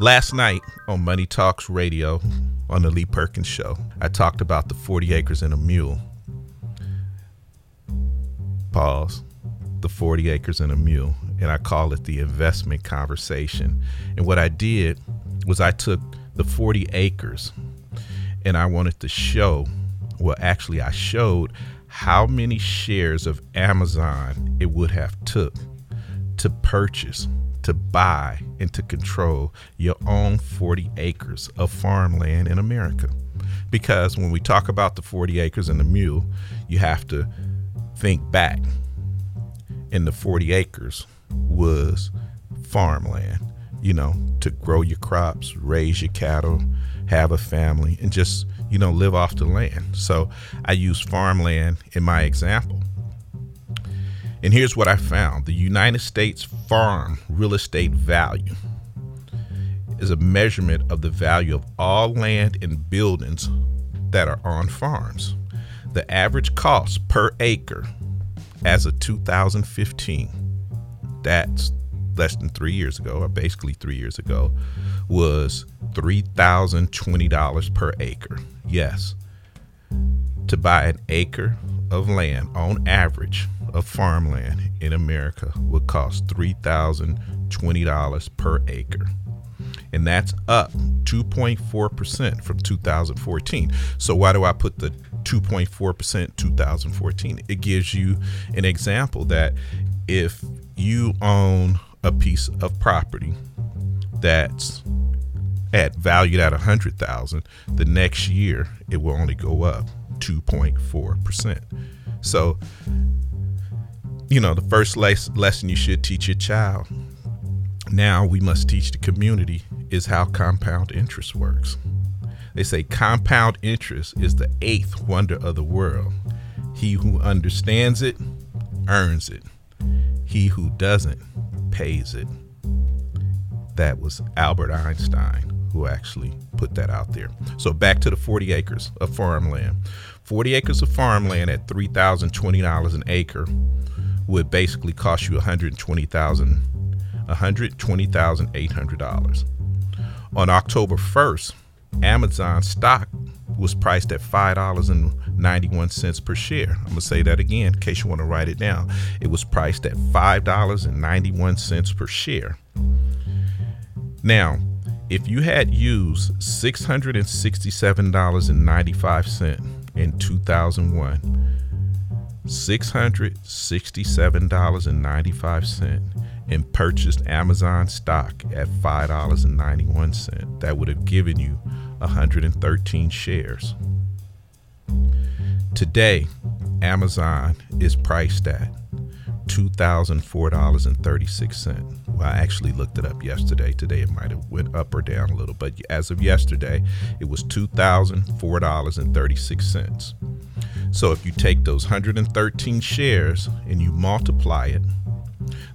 Last night on Money Talks Radio on the Lee Perkins Show, I talked about the 40 acres and a mule. Pause. The 40 acres and a mule. And I call it the investment conversation. And what I did was I took the 40 acres and I wanted to show, well, actually, I showed how many shares of Amazon it would have took to purchase to buy and to control your own 40 acres of farmland in America. Because when we talk about the 40 acres and the mule, you have to think back. And the 40 acres was farmland, you know, to grow your crops, raise your cattle, have a family, and just, you know, live off the land. So I use farmland in my example. And here's what I found the United States farm real estate value is a measurement of the value of all land and buildings that are on farms. The average cost per acre as of 2015, that's less than three years ago, or basically three years ago, was $3,020 per acre. Yes. To buy an acre of land on average of farmland in America would cost $3,020 per acre. And that's up 2.4% from 2014. So, why do I put the 2.4% 2014? It gives you an example that if you own a piece of property that's at valued at 100,000, the next year it will only go up 2.4%. So you know, the first lesson you should teach your child, now we must teach the community, is how compound interest works. They say compound interest is the eighth wonder of the world. He who understands it earns it, he who doesn't pays it. That was Albert Einstein who actually put that out there. So back to the 40 acres of farmland. 40 acres of farmland at $3,020 an acre would basically cost you $120,000 $120,800. On October 1st, Amazon stock was priced at $5.91 per share. I'm going to say that again in case you want to write it down. It was priced at $5.91 per share. Now, if you had used $667.95 in 2001, $667.95 and purchased Amazon stock at $5.91. That would have given you 113 shares. Today, Amazon is priced at $2,004.36. Well, I actually looked it up yesterday. Today it might have went up or down a little, but as of yesterday, it was $2,004.36. So if you take those 113 shares and you multiply it,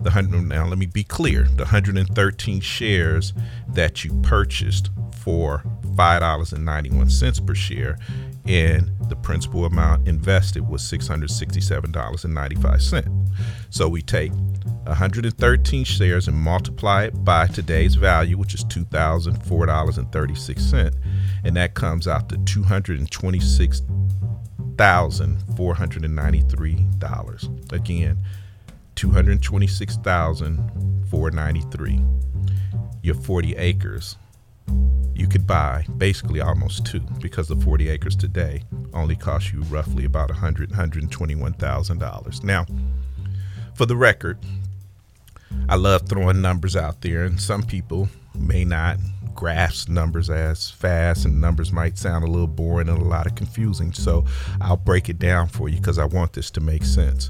the hundred now let me be clear, the 113 shares that you purchased for five dollars and 91 cents per share, and the principal amount invested was $667.95. So we take 113 shares and multiply it by today's value, which is $2,004.36, and that comes out to 226 thousand four hundred and ninety-three dollars. Again, two hundred twenty-six thousand four ninety-three. Your forty acres, you could buy basically almost two because the forty acres today only cost you roughly about a hundred, hundred twenty-one thousand dollars. Now, for the record, I love throwing numbers out there, and some people may not grasp numbers as fast and numbers might sound a little boring and a lot of confusing. So I'll break it down for you because I want this to make sense.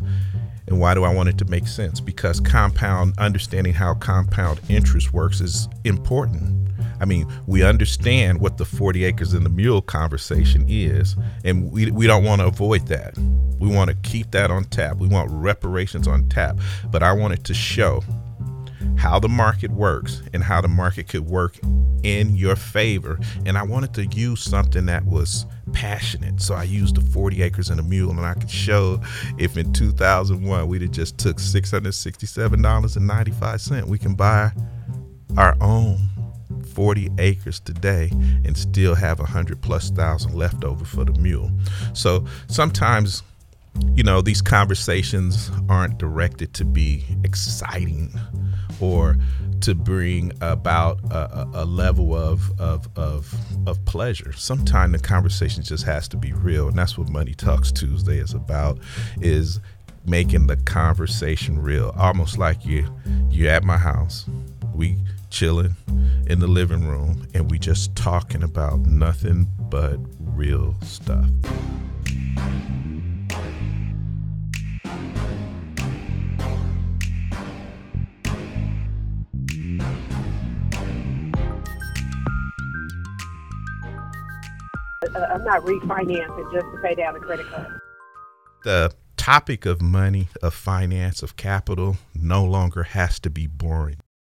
And why do I want it to make sense? Because compound, understanding how compound interest works is important. I mean, we understand what the 40 acres and the mule conversation is, and we, we don't want to avoid that. We want to keep that on tap. We want reparations on tap. But I wanted to show how the market works and how the market could work in your favor. And I wanted to use something that was passionate. So I used the 40 acres and a mule, and I could show if in 2001 we'd have just took $667.95, we can buy our own 40 acres today and still have a hundred plus thousand left over for the mule. So sometimes you know, these conversations aren't directed to be exciting or to bring about a, a level of, of, of, of pleasure. Sometimes the conversation just has to be real. And that's what Money Talks Tuesday is about is making the conversation real. Almost like you you at my house. We chilling in the living room and we just talking about nothing but real stuff. Uh, I'm not refinancing just to pay down a credit card. The topic of money, of finance, of capital no longer has to be boring.